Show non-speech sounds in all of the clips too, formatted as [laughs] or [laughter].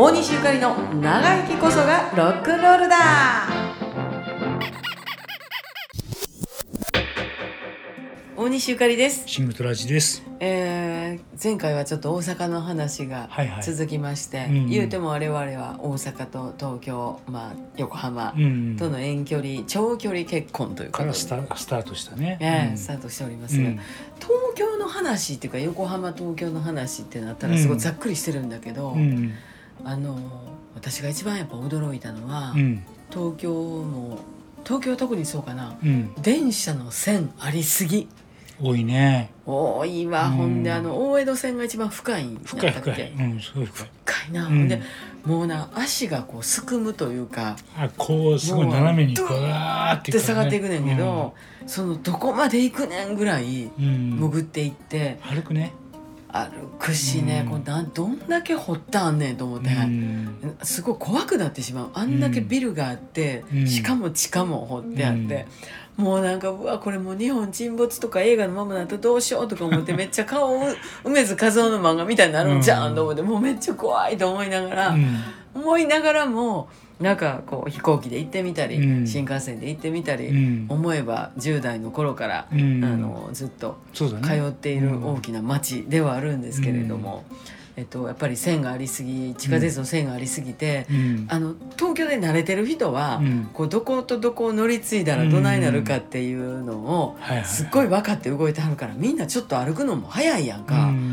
大西ゆかりの長生きこそがロックンロールだ。大西ゆかりです、シングトラジです。えー、前回はちょっと大阪の話が続きまして、うんうん。言うても我々は大阪と東京、まあ、横浜うんとの遠距離長距離結婚ということで。からスタスタートしたね。ええうん。スタートしておりますが、うん。東京の話っていうか横浜東京の話ってなったらすごいざっくりしてるんだけど、うんあの私が一番やっぱ驚いたのは、うん。東京も東京は特にそうかな。うん。電車の線ありすぎ。多いね。多いわ、うん。ほんであの大江戸線が一番深いんやったっけ？深い深い。うんすごい深い。深いな、うん。ほんでもうな足がこうすくむというかあこうすごい斜めにこうわーってで下がっていくねんけど、そのどこまで行くねんぐらい潜っていって歩くね。歩くしね、うん。こうなんどんだけ掘ったあんねんと思って、うん。すごい怖くなってしまう。あんだけビルがあって、うん。しかも地下も掘ってあって、もうなんかうわこれもう日本沈没とか映画のままだとどうしようとか思って [laughs] めっちゃ顔を梅津和夫の漫画みたいになるんじゃんと思ってもうめっちゃ怖いと思いながら、うん。思いながらもなんかこう飛行機で行ってみたり、うん。新幹線で行ってみたり、うん。思えば10代の頃から、うん。あのずっと。通っている大きな町ではあるんですけれども、えっと、やっぱり線がありすぎ地下鉄の線がありすぎて、うん。あの東京で慣れてる人は、うん。こうどことどこを乗り継いだらどないなるかっていうのをはいはい。すっごい分かって動いてはるからみんなちょっと歩くのも早いやんか、うん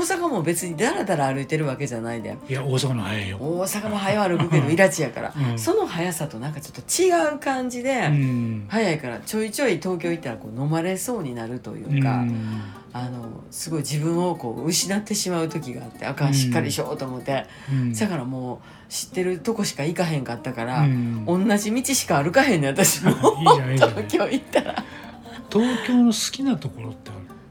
大阪も別にだらだら歩いてるわけじゃないでいや大阪の早いよ。大阪も早歩くけどイラチやから、うん。その速さとなんかちょっと違う感じで、うん。早いからちょいちょい東京行ったらこう飲まれそうになるというか。うん。あのすごい自分をこう失ってしまう時があってあかんしっかりしようと思って、うん。だからもう知ってるとこしか行かへんかったから、うん。同じ道しか歩かへんねん私も。[laughs] [laughs] 東京行ったら。東京の好きなところって。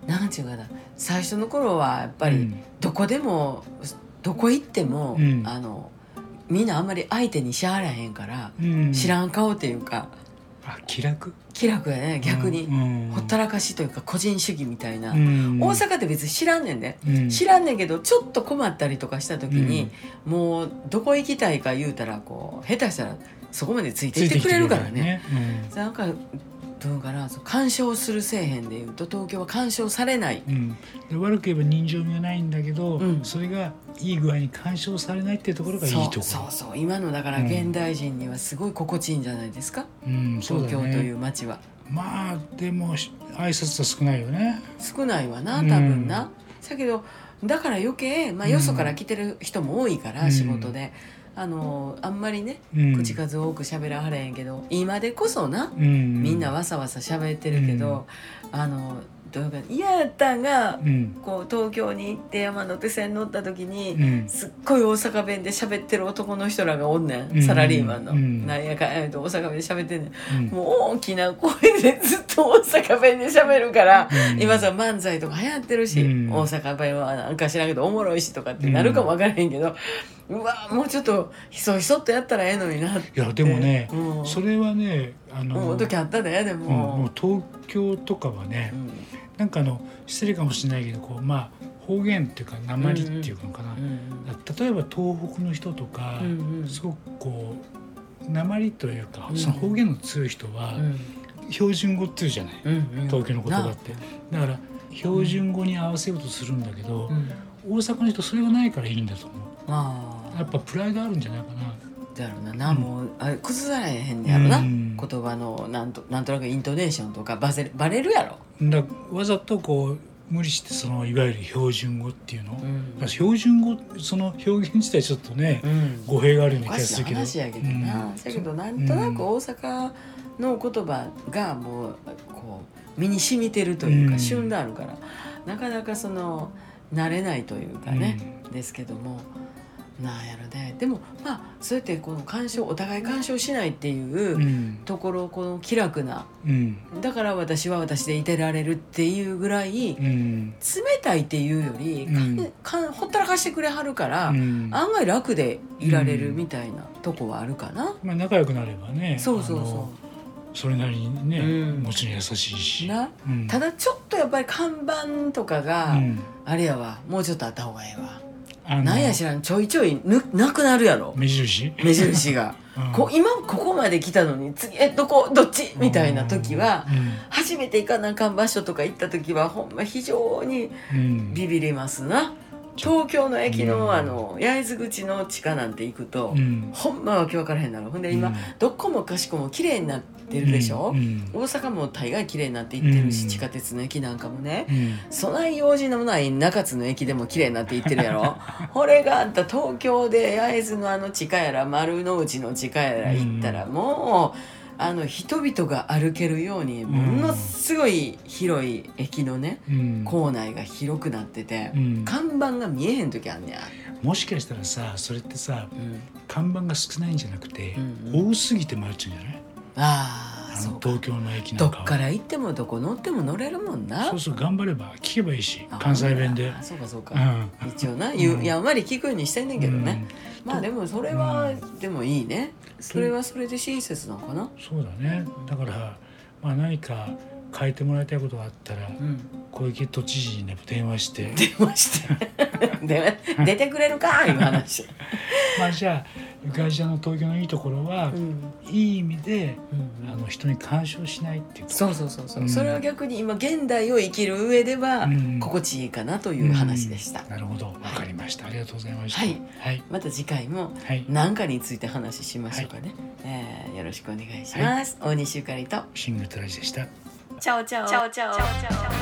なんていうかな最初の頃はやっぱりうん。どこでもどこ行っても、うん。あのみんなあんまり相手にしはらへんから、うん。知らん顔っていうかあ気楽？気楽やね逆に、うん。ほったらかしというか個人主義みたいな、うん。大阪って別に知らんねんで、うん。知らんねんけどちょっと困ったりとかした時に、もうどこ行きたいか言うたらこう下手したらそこまでついていってくれるからね。なんかどうかな干渉するせえへんで言うと東京は干渉されない。うん。うんで悪く言えば人情味がないんだけど、うん。それがいい具合に干渉されないっていうところがいいところ。そうそうそう。今のだからうん。現代人にはすごい心地いいんじゃないですか、うん、そう東京という街は。まあでもし挨拶は少ないよね。少ないわなうん。多分な、だけどだから余計、まあ、うんよそから来てる人も多いから、うん。仕事であのあんまりねうん。口数多く喋らはれへんけど今でこそなうん。みんなわさわさ喋ってるけど、あのどういうか嫌やったんがうん。こう東京に行って山手線乗った時に、うん。すっごい大阪弁で喋ってる男の人らがおんねん、うん。サラリーマンの、うん。なんやかんやと大阪弁で喋ってんねん。うん。もう大きな声でずっと大阪弁で喋るから、うん。今さ漫才とか流行ってるし、うん。大阪弁はなんか知らんけどおもろいしとかってなるかもわからへんけど、うわもうちょっとひそひそっとやったらええのになって。いやでもね、うん。それはねあの思う時あったででうんももう、東京とかはね、うん。なんかあの失礼かもしれないけどこうまあ方言っていうか鉛っていうのかな、うん例えば東北の人とか、うんうん。すごくこう鉛というか、うん。その方言の強い人は標準語っていうじゃない、うんうん。東京の言葉って。だから標準語に合わせようとするんだけどな、うん。大阪の人それがないからいいんだと思う。まあやっぱプライドあるんじゃないかなだろうな。何も、あれ崩されへんねやろな、うん。言葉のなんとなんとなくイントネーションとかバゼバレるやろ、だわざとこう無理してそのいわゆる標準語っていうの、うん。標準語その表現自体ちょっとね、うん。語弊があるような気がするけど。話やけどな、うん。だけどなんとなく大阪の言葉がもうこう身に染みてるというか、うん。旬であるからなかなかその慣れないというかね、ですけどもなんやろね。でもまあそうやってこの干渉お互い干渉しないっていううん。うんところこの気楽なうん。だから私は私でいてられるっていうぐらいうん。冷たいっていうより、うん。かんほったらかしてくれはるから、うん。案外楽でいられるみたいなとこはあるかな。まあ仲良くなればねそうそうそあのそれなりにね、うん。もちろん優しいし。ただちょっとやっぱり看板とかが、うん。あれやわ。もうちょっとあった方がええわ。なんや知らん。ちょいちょいぬなくなるやろ。目印？目印が、[laughs] うん。こ今ここまで来たのに次えどこどっち？みたいな時は、うん。初めて行かなあかん場所とか行った時はほんま非常にうん。ビビりますな東京の駅の,、うん。あの焼津口の地下なんて行くと、うん。ほんまわけ分からへんなのほんで今、うん。どこもかしこも綺麗になってるでしょ、うん。大阪も大概綺麗になっていってるし、うん。地下鉄の駅なんかもね、うん。そない用事のない中津の駅でも綺麗になっていってるやろ。[laughs] これがあんた東京で焼津のあの地下やら丸の内の地下やら行ったら、もうあの人々が歩けるようにものすごい広い駅のねうん。構内が広くなってて、うん。看板が見えへん時あんねや。もしかしたらさそれってさうん。看板が少ないんじゃなくて、うん多すぎて迷っちゃうんじゃない？ああの東京の駅などんかは。っから行ってもどこ乗っても乗れるもんな。そうそう頑張れば聞けばいいしあ関西弁で。あそうかそうか、うん。一応な、ゆうんやんわり聞くようにしてんねんけどね、まあでもそれは、うでもいいね。それはそれで親切なのかな。そうだね。だから、まあ、何か変えてもらいたいことがあったらうん。小池都知事にね電話して。電話して。[laughs] で出てくれるか？いう話、[laughs] まあじゃあ会社の東京のいいところはう、ん。いい意味でうん。あの人に干渉しないっていうそうそうそうそう、うん。それは逆に今現代を生きる上ではうん。心地いいかなという話でした、うん。なるほど。わかりました、ありがとうございました。はい。はい、また次回もはい、何かについて話しましょうかね、えーよろしくお願いします、大西ゆかりと。シングルトラジでしたチャオチャ